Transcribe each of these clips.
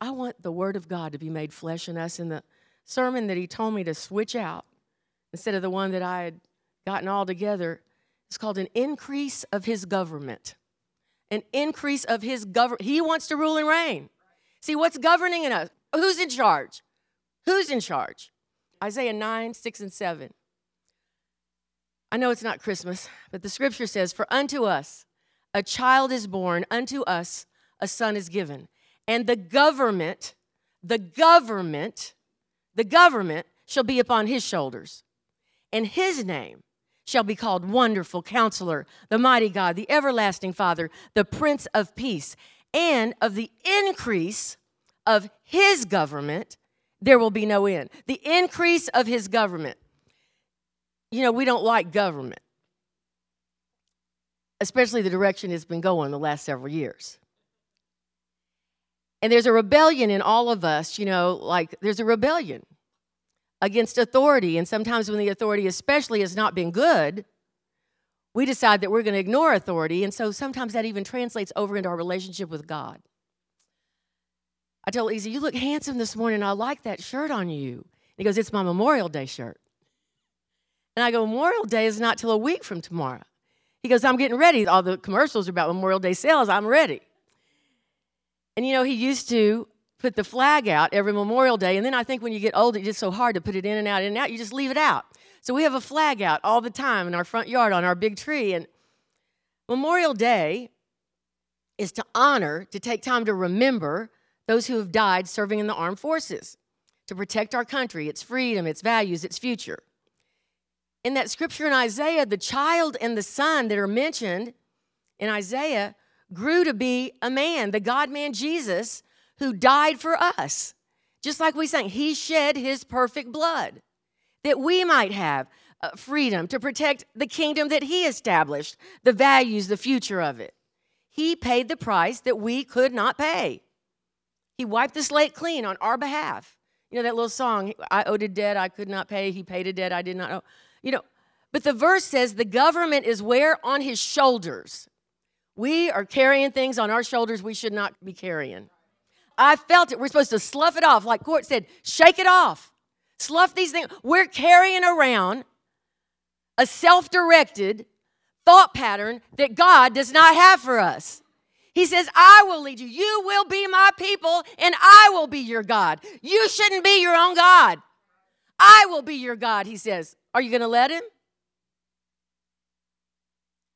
I want the Word of God to be made flesh in us. And the sermon that he told me to switch out instead of the one that I had gotten all together is called An Increase of His Government. An increase of His government. He wants to rule and reign. See, what's governing in us? Who's in charge? Who's in charge? Isaiah 9, 6, and 7. I know it's not Christmas, but the scripture says, For unto us a child is born, unto us a son is given. And the government, the government, the government shall be upon his shoulders. And his name shall be called Wonderful Counselor, the Mighty God, the Everlasting Father, the Prince of Peace. And of the increase of his government, there will be no end. The increase of his government. You know, we don't like government, especially the direction it's been going the last several years. And there's a rebellion in all of us, you know, like there's a rebellion against authority. And sometimes when the authority, especially, has not been good, we decide that we're going to ignore authority. And so sometimes that even translates over into our relationship with God. I tell Easy, you look handsome this morning. I like that shirt on you. He goes, It's my Memorial Day shirt. And I go, Memorial Day is not till a week from tomorrow. He goes, I'm getting ready. All the commercials are about Memorial Day sales. I'm ready. And you know, he used to put the flag out every Memorial Day. And then I think when you get older, it's just so hard to put it in and out, in and out, you just leave it out. So we have a flag out all the time in our front yard on our big tree. And Memorial Day is to honor, to take time to remember those who have died serving in the armed forces, to protect our country, its freedom, its values, its future. In that scripture in Isaiah, the child and the son that are mentioned in Isaiah grew to be a man, the God man Jesus, who died for us. Just like we sang, He shed His perfect blood that we might have uh, freedom to protect the kingdom that He established, the values, the future of it. He paid the price that we could not pay. He wiped the slate clean on our behalf. You know that little song, I owed a debt I could not pay, He paid a debt I did not owe. You know, but the verse says the government is where? On His shoulders. We are carrying things on our shoulders we should not be carrying. I felt it. We're supposed to slough it off. Like Court said, shake it off. Slough these things. We're carrying around a self directed thought pattern that God does not have for us. He says, I will lead you. You will be my people, and I will be your God. You shouldn't be your own God. I will be your God, he says. Are you going to let him?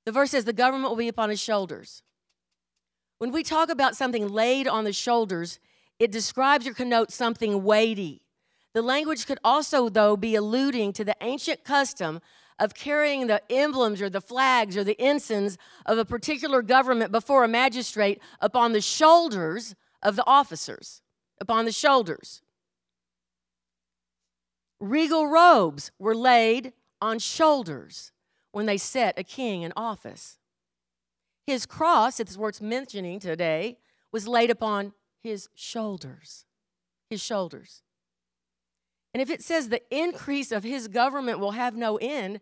The verse says, The government will be upon his shoulders. When we talk about something laid on the shoulders, it describes or connotes something weighty. The language could also, though, be alluding to the ancient custom of carrying the emblems or the flags or the ensigns of a particular government before a magistrate upon the shoulders of the officers. Upon the shoulders. Regal robes were laid on shoulders when they set a king in office. His cross, if it's worth mentioning today, was laid upon his shoulders. His shoulders. And if it says the increase of his government will have no end,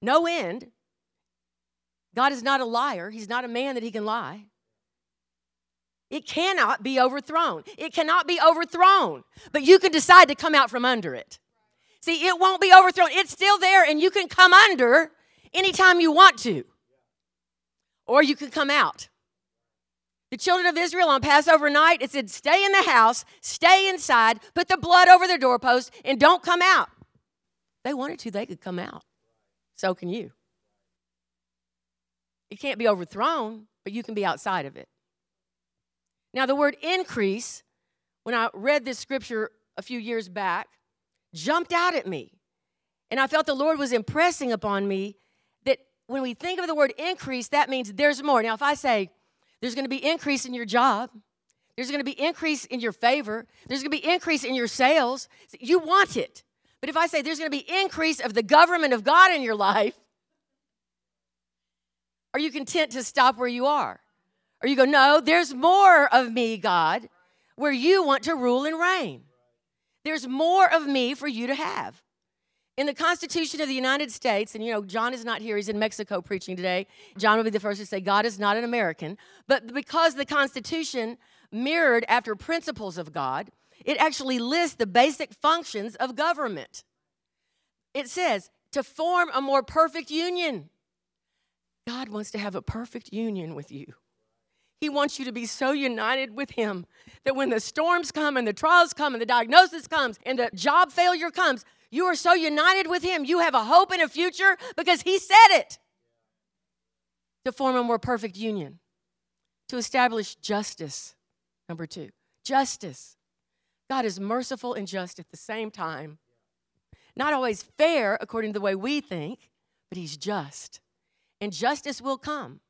no end, God is not a liar. He's not a man that he can lie. It cannot be overthrown. It cannot be overthrown, but you can decide to come out from under it. See, it won't be overthrown. It's still there, and you can come under anytime you want to, or you can come out. The children of Israel on Passover night, it said, Stay in the house, stay inside, put the blood over the doorpost, and don't come out. they wanted to, they could come out. So can you. It can't be overthrown, but you can be outside of it. Now, the word increase, when I read this scripture a few years back, jumped out at me. And I felt the Lord was impressing upon me when we think of the word increase, that means there's more. Now, if I say, there's going to be increase in your job. There's going to be increase in your favor. There's going to be increase in your sales. You want it. But if I say there's going to be increase of the government of God in your life, are you content to stop where you are? Or you go, no, there's more of me, God, where you want to rule and reign. There's more of me for you to have. In the Constitution of the United States, and you know, John is not here, he's in Mexico preaching today. John will be the first to say, God is not an American. But because the Constitution mirrored after principles of God. It actually lists the basic functions of government. It says to form a more perfect union. God wants to have a perfect union with you. He wants you to be so united with Him that when the storms come and the trials come and the diagnosis comes and the job failure comes, you are so united with Him. You have a hope and a future because He said it. To form a more perfect union, to establish justice. Number two, justice. God is merciful and just at the same time. Not always fair according to the way we think, but He's just. And justice will come.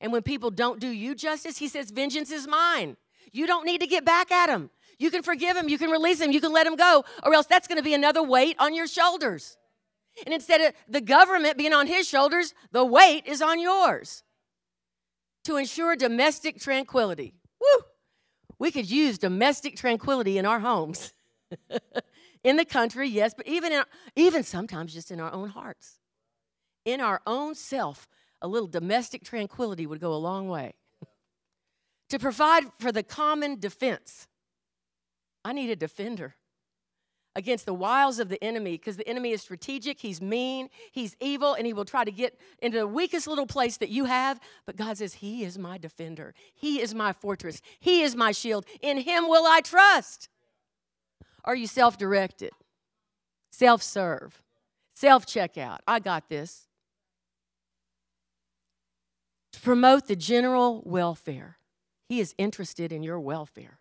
And when people don't do you justice, He says, Vengeance is mine. You don't need to get back at them. You can forgive him, you can release him, you can let him go, or else that's going to be another weight on your shoulders. And instead of the government being on his shoulders, the weight is on yours to ensure domestic tranquility. Woo! We could use domestic tranquility in our homes, in the country, yes, but even in, even sometimes just in our own hearts, in our own self. A little domestic tranquility would go a long way. to provide for the common defense I need a defender against the wiles of the enemy because the enemy is strategic, he's mean, he's evil, and he will try to get into the weakest little place that you have. But God says, He is my defender, He is my fortress, He is my shield. In Him will I trust. Are you self directed, self serve, self checkout? I got this. To promote the general welfare, He is interested in your welfare.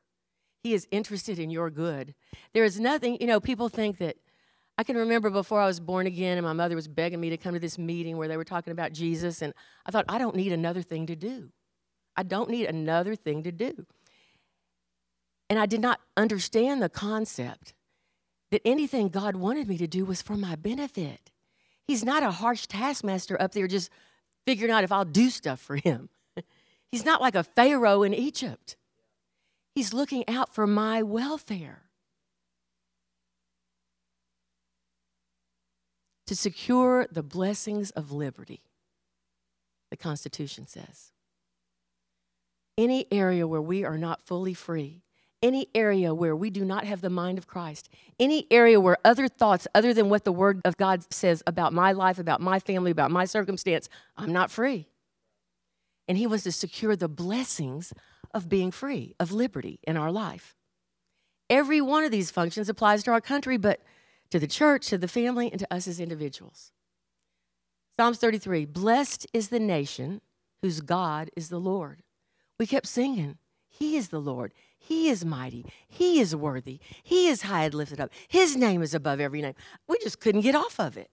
He is interested in your good. There is nothing, you know, people think that. I can remember before I was born again, and my mother was begging me to come to this meeting where they were talking about Jesus, and I thought, I don't need another thing to do. I don't need another thing to do. And I did not understand the concept that anything God wanted me to do was for my benefit. He's not a harsh taskmaster up there just figuring out if I'll do stuff for him. He's not like a Pharaoh in Egypt. He's looking out for my welfare. To secure the blessings of liberty, the Constitution says. Any area where we are not fully free, any area where we do not have the mind of Christ, any area where other thoughts, other than what the Word of God says about my life, about my family, about my circumstance, I'm not free. And He wants to secure the blessings of being free, of liberty in our life. Every one of these functions applies to our country, but to the church, to the family, and to us as individuals. Psalms 33 Blessed is the nation whose God is the Lord. We kept singing, He is the Lord. He is mighty. He is worthy. He is high and lifted up. His name is above every name. We just couldn't get off of it.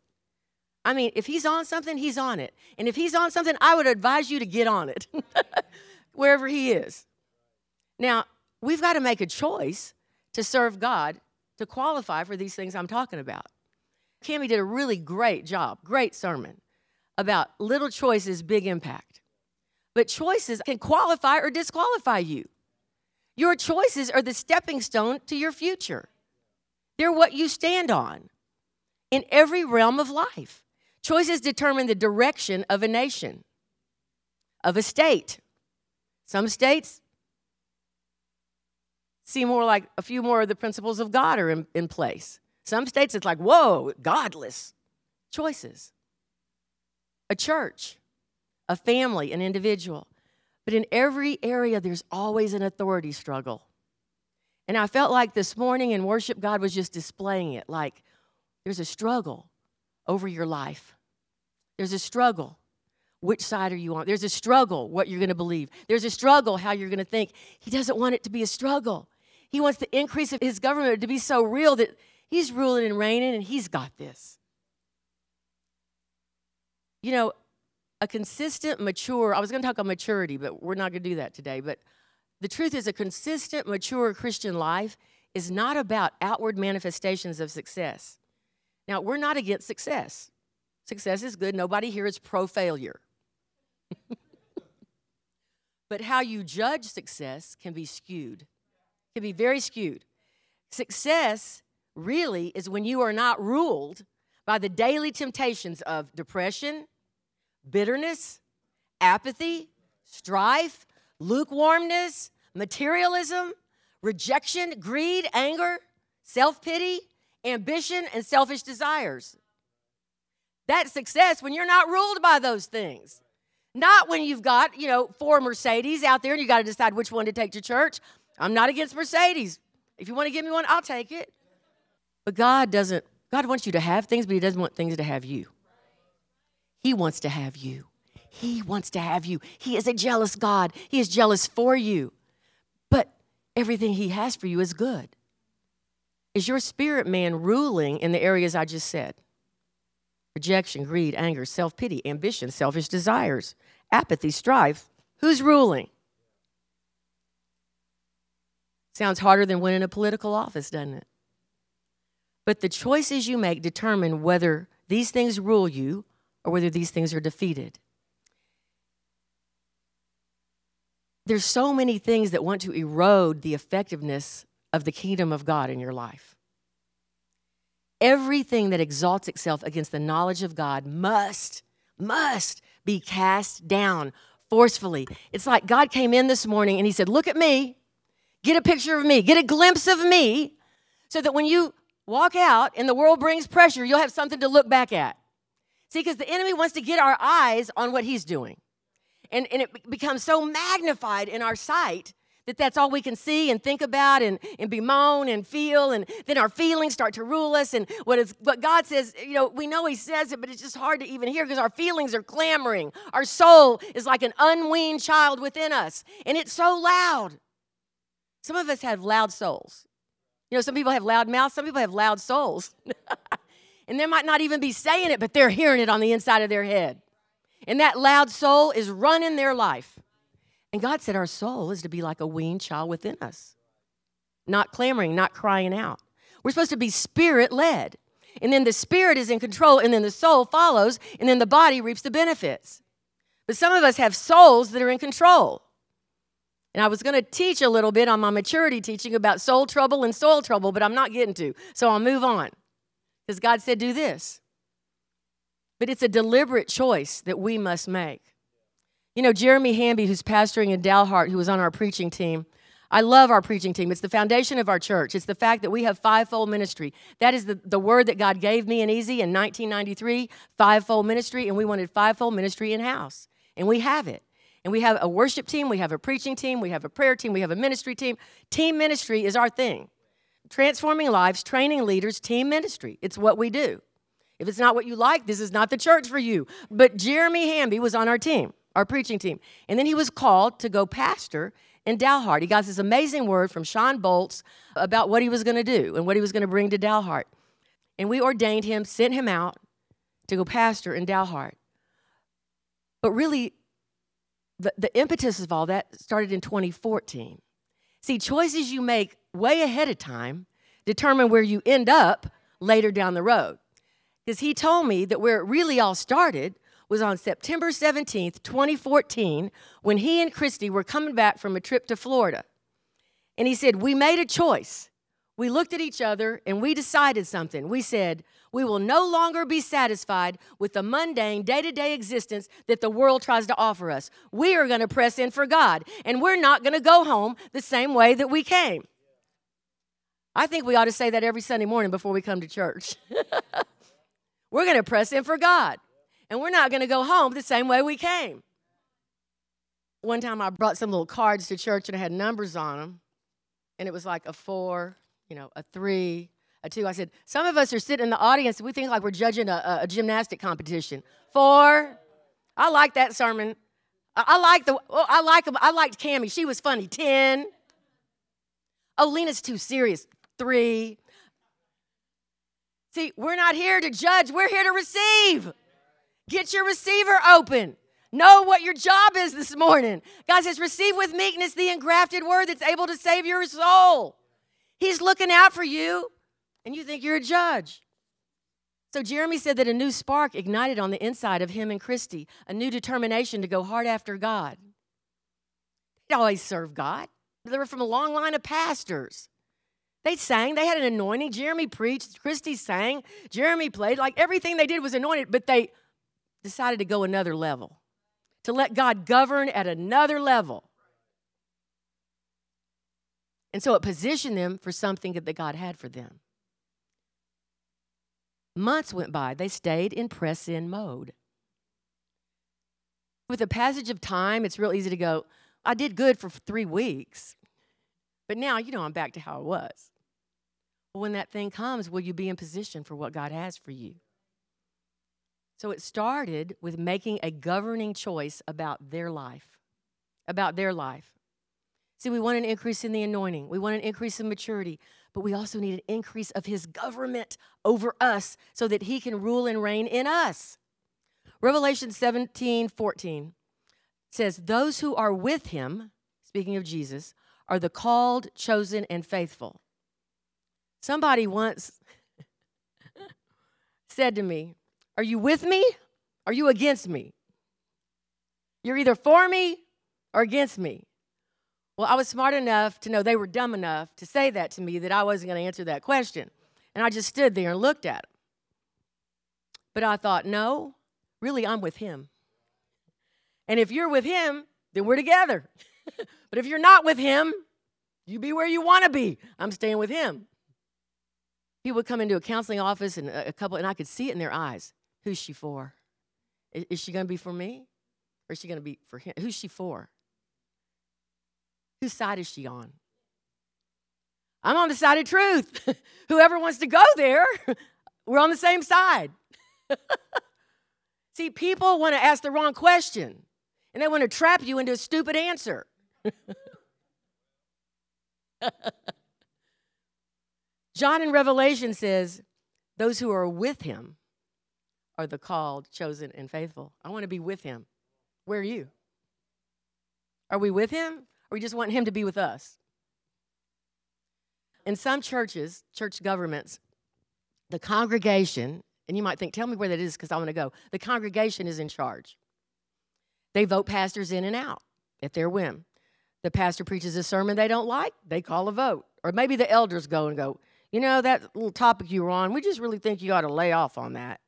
I mean, if he's on something, he's on it. And if he's on something, I would advise you to get on it wherever he is. Now, we've got to make a choice to serve God to qualify for these things I'm talking about. Cami did a really great job, great sermon about little choices, big impact. But choices can qualify or disqualify you. Your choices are the stepping stone to your future. They're what you stand on in every realm of life. Choices determine the direction of a nation, of a state. Some states see more like a few more of the principles of God are in, in place. Some states, it's like, whoa, godless choices. A church, a family, an individual. But in every area, there's always an authority struggle. And I felt like this morning in worship, God was just displaying it like there's a struggle over your life. There's a struggle. Which side are you on? There's a struggle, what you're going to believe. There's a struggle, how you're going to think. He doesn't want it to be a struggle. He wants the increase of his government to be so real that he's ruling and reigning and he's got this. You know, a consistent, mature, I was going to talk about maturity, but we're not going to do that today. But the truth is, a consistent, mature Christian life is not about outward manifestations of success. Now, we're not against success. Success is good. Nobody here is pro failure. but how you judge success can be skewed can be very skewed. Success really is when you are not ruled by the daily temptations of depression, bitterness, apathy, strife, lukewarmness, materialism, rejection, greed, anger, self pity, ambition, and selfish desires. That's success when you're not ruled by those things. Not when you've got, you know, four Mercedes out there and you got to decide which one to take to church. I'm not against Mercedes. If you want to give me one, I'll take it. But God doesn't, God wants you to have things, but He doesn't want things to have you. He wants to have you. He wants to have you. He is a jealous God. He is jealous for you. But everything He has for you is good. Is your spirit man ruling in the areas I just said? Rejection, greed, anger, self pity, ambition, selfish desires, apathy, strife. Who's ruling? Sounds harder than winning a political office, doesn't it? But the choices you make determine whether these things rule you or whether these things are defeated. There's so many things that want to erode the effectiveness of the kingdom of God in your life. Everything that exalts itself against the knowledge of God must, must be cast down forcefully. It's like God came in this morning and He said, Look at me, get a picture of me, get a glimpse of me, so that when you walk out and the world brings pressure, you'll have something to look back at. See, because the enemy wants to get our eyes on what he's doing. And, and it becomes so magnified in our sight that that's all we can see and think about and, and bemoan and feel and then our feelings start to rule us. And what is what god says you know we know he says it but it's just hard to even hear because our feelings are clamoring. Our soul is like an unweaned child within us and it's so loud. Some of us have loud souls. You know some people have loud mouths some people have loud souls. And they might not even be saying it but they're hearing it on the inside of their head. And that loud soul is running their life and God said our soul is to be like a weaned child within us, not clamoring, not crying out. We're supposed to be spirit led. And then the spirit is in control, and then the soul follows, and then the body reaps the benefits. But some of us have souls that are in control. And I was going to teach a little bit on my maturity teaching about soul trouble and soul trouble, but I'm not getting to. So I'll move on. Because God said, do this. But it's a deliberate choice that we must make. You know, Jeremy Hamby, who's pastoring in Dalhart, who was on our preaching team, I love our preaching team. It's the foundation of our church. It's the fact that we have fivefold ministry. That is the, the word that God gave me and Easy in 1993, fivefold ministry, and we wanted fivefold ministry in house. And we have it. And we have a worship team, we have a preaching team, we have a prayer team, we have a ministry team. Team ministry is our thing. Transforming lives, training leaders, team ministry. It's what we do. If it's not what you like, this is not the church for you. But Jeremy Hamby was on our team our preaching team. And then he was called to go pastor in Dalhart. He got this amazing word from Shawn Bolz about what he was going to do and what he was going to bring to Dalhart. And we ordained him, sent him out to go pastor in Dalhart. But really, the, the impetus of all that started in 2014. See, choices you make way ahead of time determine where you end up later down the road. Because he told me that where it really all started was on September 17th, 2014, when he and Christy were coming back from a trip to Florida. And he said, We made a choice. We looked at each other and we decided something. We said, We will no longer be satisfied with the mundane, day to day existence that the world tries to offer us. We are going to press in for God, and we're not going to go home the same way that we came. I think we ought to say that every Sunday morning before we come to church. we're going to press in for God and we're not going to go home the same way we came. One time I brought some little cards to church and I had numbers on them, and it was like a four, you know, a three, a two. I said, Some of us are sitting in the audience and we think like we're judging a, a gymnastic competition. Four. I like that sermon. I, I like the, oh, I like I liked Cami. She was funny. Ten. Oh, Lena's too serious. Three. See, we're not here to judge, we're here to receive. Get your receiver open. Know what your job is this morning. God says, receive with meekness the engrafted word that's able to save your soul. He's looking out for you, and you think you're a judge. So Jeremy said that a new spark ignited on the inside of him and Christy, a new determination to go hard after God. They'd always served God. They were from a long line of pastors. They sang, they had an anointing. Jeremy preached, Christy sang, Jeremy played. Like everything they did was anointed, but they decided to go another level, to let God govern at another level. And so it positioned them for something that God had for them. Months went by. They stayed in press in mode. With the passage of time, it's real easy to go, I did good for three weeks, but now, you know, I'm back to how I was. when that thing comes, will you be in position for what God has for you? So it started with making a governing choice about their life, about their life. See, we want an increase in the anointing, we want an increase in maturity, but we also need an increase of his government over us so that he can rule and reign in us. Revelation 17 14 says, Those who are with him, speaking of Jesus, are the called, chosen, and faithful. Somebody once said to me, Are you with me? Are you against me? You're either for me or against me. Well, I was smart enough to know they were dumb enough to say that to me that I wasn't going to answer that question. And I just stood there and looked at them. But I thought, no, really, I'm with him. And if you're with him, then we're together. but if you're not with him, you be where you want to be. I'm staying with him. People would come into a counseling office and a couple, and I could see it in their eyes. Who's she for? Is she going to be for me? Or is she going to be for him? Who's she for? Whose side is she on? I'm on the side of truth. Whoever wants to go there, we're on the same side. See, people want to ask the wrong question and they want to trap you into a stupid answer. John in Revelation says, Those who are with him are the called, chosen, and faithful. I want to be with him. Where are you? Are we with him? or we just want him to be with us. In some churches, church governments, the congregation, and you might think, tell me where that is because I want to go. The congregation is in charge. They vote pastors in and out at their whim. The pastor preaches a sermon they don't like, they call a vote. Or maybe the elders go and go, you know, that little topic you were on, we just really think you ought to lay off on that.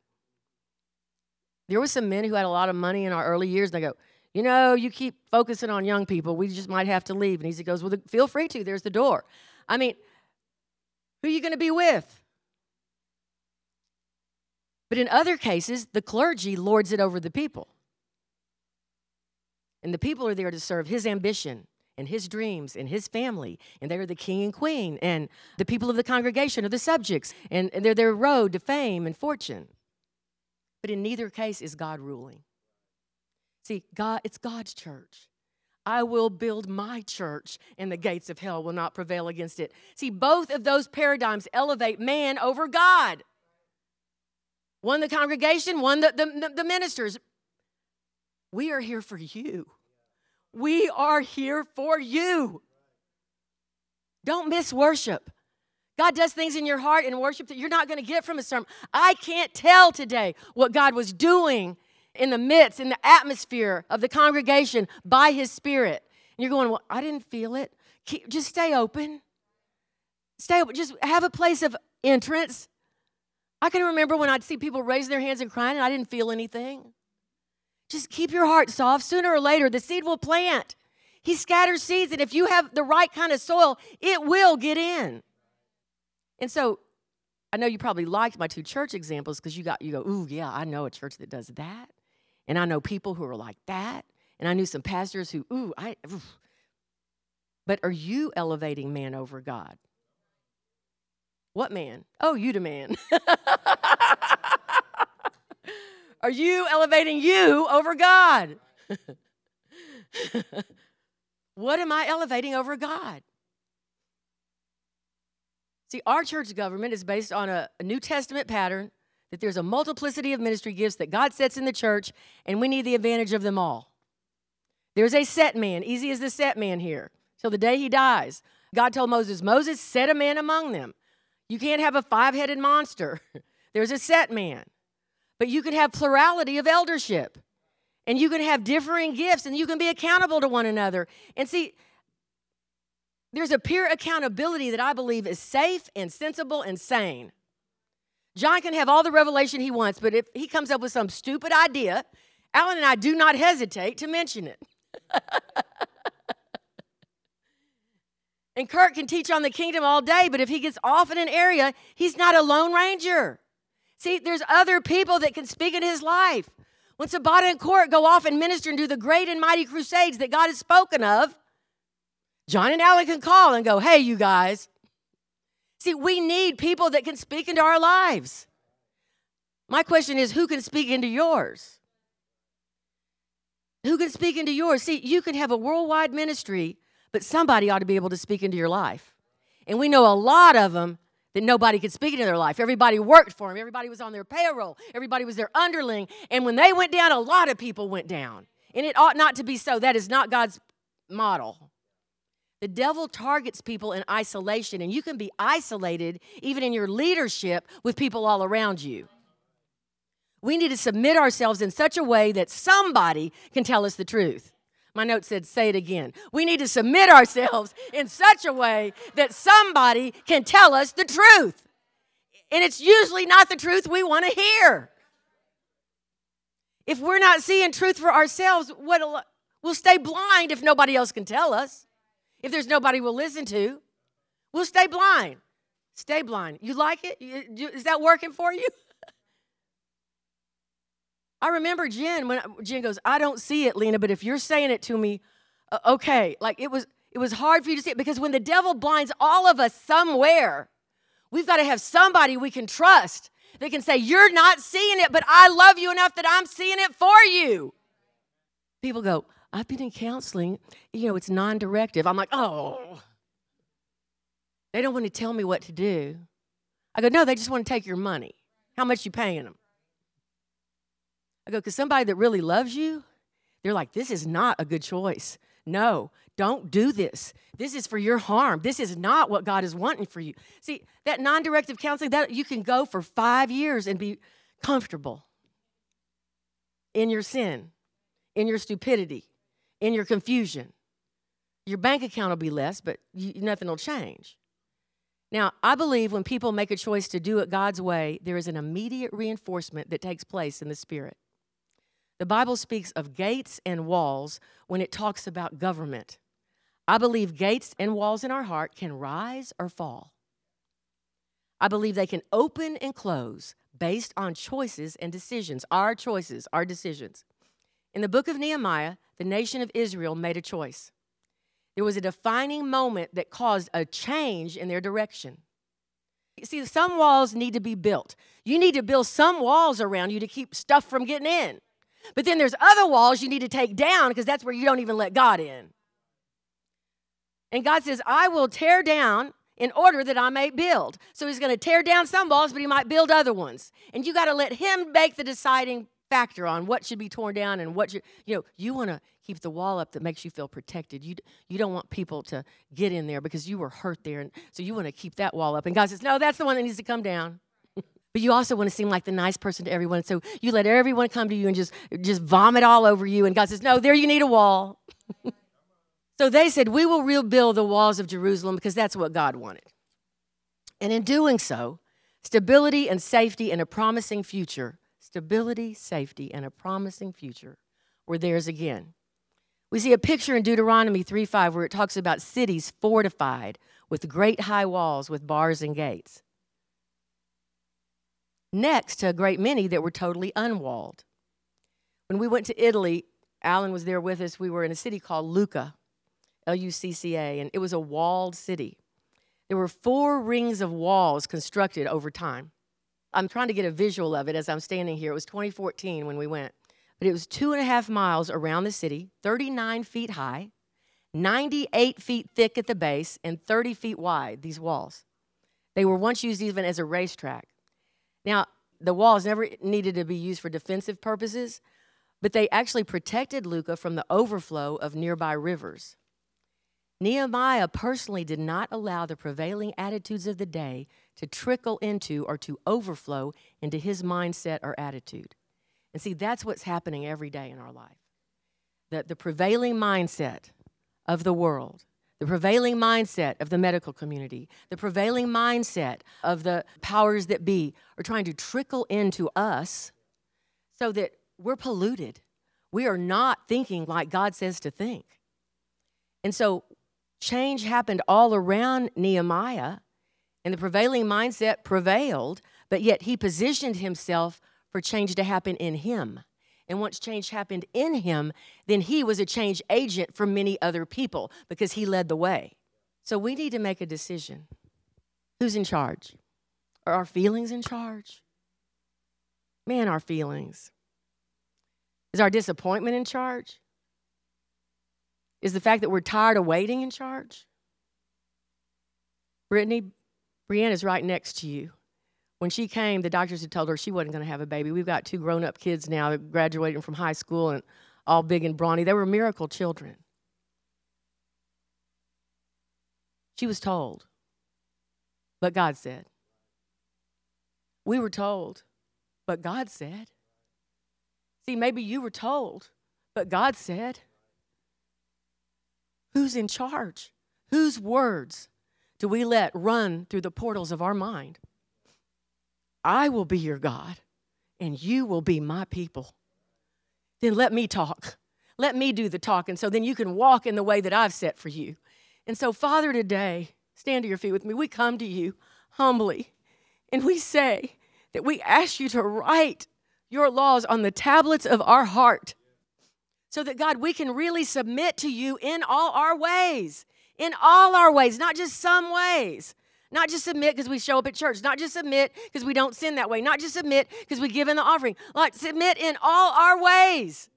There were some men who had a lot of money in our early years, and they go, you know, you keep focusing on young people. We just might have to leave. And he goes, Well, feel free to. There's the door. I mean, who are you going to be with? But in other cases, the clergy lords it over the people. And the people are there to serve his ambition and his dreams and his family. And they're the king and queen. And the people of the congregation are the subjects. And they're their road to fame and fortune. But in neither case is God ruling. See, God, it's God's church. I will build my church, and the gates of hell will not prevail against it. See, both of those paradigms elevate man over God. One the congregation, one the, the, the ministers. We are here for you. We are here for you. Don't miss worship. God does things in your heart and worship that you're not going to get from a sermon. I can't tell today what God was doing in the midst, in the atmosphere of the congregation by his spirit. And you're going, Well, I didn't feel it. Keep, just stay open. Stay open. Just have a place of entrance. I can remember when I'd see people raise their hands and crying and I didn't feel anything. Just keep your heart soft. Sooner or later, the seed will plant. He scatters seeds, and if you have the right kind of soil, it will get in. And so I know you probably liked my two church examples because you got you go, ooh, yeah, I know a church that does that. And I know people who are like that. And I knew some pastors who, ooh, I, but are you elevating man over God? What man? Oh, you the man. are you elevating you over God? what am I elevating over God? See, our church government is based on a, a New Testament pattern that there's a multiplicity of ministry gifts that God sets in the church, and we need the advantage of them all. There's a set man, easy as the set man here, till the day he dies. God told Moses, Moses, set a man among them. You can't have a five headed monster. There's a set man. But you can have plurality of eldership, and you can have differing gifts, and you can be accountable to one another. And see, there's a peer accountability that I believe is safe and sensible and sane. John can have all the revelation he wants, but if he comes up with some stupid idea, Alan and I do not hesitate to mention it. And Kurt can teach on the kingdom all day, but if he gets off in an area, he's not a lone ranger. See, there's other people that can speak in his life. When Sabata and Court go off and minister and do the great and mighty crusades that God has spoken of, John and Alan can call and go, hey, you guys. See, we need people that can speak into our lives. My question is who can speak into yours? Who can speak into yours? See, you can have a worldwide ministry, but somebody ought to be able to speak into your life. And we know a lot of them that nobody could speak into their life. Everybody worked for them, everybody was on their payroll, everybody was their underling. And when they went down, a lot of people went down. And it ought not to be so. That is not God's model. The devil targets people in isolation, and you can be isolated even in your leadership with people all around you. We need to submit ourselves in such a way that somebody can tell us the truth. My note said, say it again. We need to submit ourselves in such a way that somebody can tell us the truth. And it's usually not the truth we want to hear. If we're not seeing truth for ourselves, we'll stay blind if nobody else can tell us. If there's nobody we'll listen to, we'll stay blind. Stay blind. You like it? Is that working for you? I remember Jen when Jen goes, "I don't see it, Lena, but if you're saying it to me, uh, okay." Like it was it was hard for you to see it because when the devil blinds all of us somewhere, we've got to have somebody we can trust. They can say, "You're not seeing it, but I love you enough that I'm seeing it for you." People go, "I've been in counseling. You know, it's non-directive." I'm like, "Oh." They don't want to tell me what to do. I go, "No, they just want to take your money. How much you paying them?" I go, because somebody that really loves you, they're like, this is not a good choice. No, don't do this. This is for your harm. This is not what God is wanting for you. See, that non-directive counseling, that you can go for five years and be comfortable in your sin, in your stupidity, in your confusion. Your bank account will be less, but you, nothing will change. Now, I believe when people make a choice to do it God's way, there is an immediate reinforcement that takes place in the spirit. The Bible speaks of gates and walls when it talks about government. I believe gates and walls in our heart can rise or fall. I believe they can open and close based on choices and decisions, our choices, our decisions. In the book of Nehemiah, the nation of Israel made a choice. There was a defining moment that caused a change in their direction. You see, some walls need to be built. You need to build some walls around you to keep stuff from getting in. But then there's other walls you need to take down because that's where you don't even let God in. And God says, I will tear down in order that I may build. So he's going to tear down some walls, but he might build other ones. And you got to let him make the deciding factor on what should be torn down and what you you know you want to keep the wall up that makes you feel protected you you don't want people to get in there because you were hurt there and so you want to keep that wall up and god says no that's the one that needs to come down but you also want to seem like the nice person to everyone. So you let everyone come to you and just, just vomit all over you. And God says, No, there you need a wall. so they said, We will rebuild the walls of Jerusalem because that's what God wanted. And in doing so, stability and safety and a promising future, stability, safety, and a promising future were theirs again. We see a picture in Deuteronomy 3 5 where it talks about cities fortified with great high walls with bars and gates next to a great many that were totally unwalled. When we went to Italy, Alan was there with us. We were in a city called Lucca, L U C C A, and it was a walled city. There were four rings of walls constructed over time. I'm trying to get a visual of it as I'm standing here. It was 2014 when we went, but it was two and a half miles around the city, 39 feet high, 98 feet thick at the base, and 30 feet wide, these walls. They were once used even as a racetrack. Now, the walls never needed to be used for defensive purposes, but they actually protected Lucca from the overflow of nearby rivers. Nehemiah personally did not allow the prevailing attitudes of the day to trickle into or to overflow into his mindset or attitude. And see, that's what's happening every day in our life. That the prevailing mindset of the world the prevailing mindset of the medical community, the prevailing mindset of the powers that be are trying to trickle into us so that we're polluted. We are not thinking like God says to think. And so Change happened all around Nehemiah, and the prevailing mindset prevailed, but yet he positioned himself for change to happen in him. And once change happened in him, then he was a change agent for many other people because he led the way. So we need to make a decision. Who's in charge? Are our feelings in charge? Man, our feelings. Is our disappointment in charge? Is the fact that we're tired of waiting in charge? Brittany, Brianne is right next to you. When she came, the doctors had told her she wasn't going to have a baby. We've got two grown up kids now graduating from high school and all big and brawny. They were miracle children. She was told, but God said. We were told, but God said. See, maybe you were told, but God said. Who's in charge? Whose words do we let run through the portals of our mind? I will be your God, and you will be my people. Then let me talk. Let me do the talking so then you can walk in the way that I've set for you. And so, Father, today, stand to your feet with me. We come to you humbly and we say that we ask you to write your laws on the tablets of our heart so that God, we can really submit to you in all our ways, in all our ways, not just some ways. Not just submit because we show up at church, not just submit because we don't sin that way, not just submit because we give in the offering. Like submit in all our ways.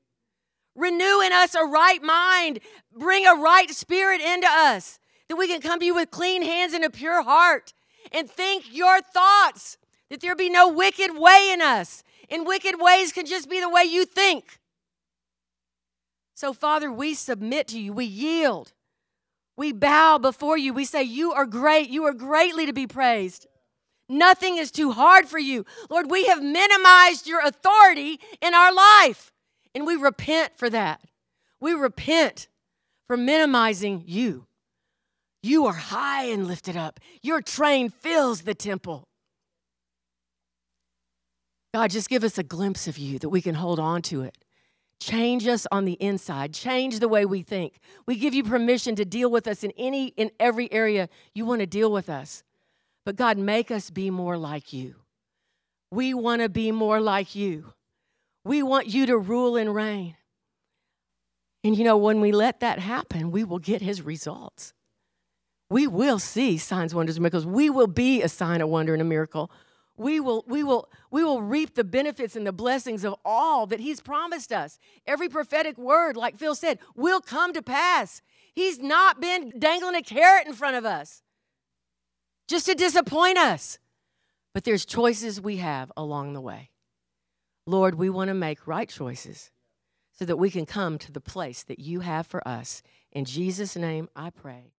Renew in us a right mind, bring a right spirit into us, that we can come to you with clean hands and a pure heart and think your thoughts, that there be no wicked way in us. And wicked ways can just be the way you think. So, Father, we submit to you, we yield, we bow before you. We say, You are great, you are greatly to be praised. Nothing is too hard for you. Lord, we have minimized your authority in our life, and we repent for that. We repent for minimizing you. You are high and lifted up, your train fills the temple. God, just give us a glimpse of you that we can hold on to it. Change us on the inside. Change the way we think. We give you permission to deal with us in any in every area you want to deal with us. But God, make us be more like you. We want to be more like you. We want you to rule and reign. And you know, when we let that happen, we will get his results. We will see signs, wonders, and miracles. We will be a sign, a wonder, and a miracle we will, we, will, we will reap the benefits and the blessings of all that He's promised us. Every prophetic word, like Phil said, will come to pass. He's not been dangling a carrot in front of us just to disappoint us. But there's choices we have along the way. Lord, we want to make right choices so that we can come to the place that you have for us. In Jesus' name, I pray.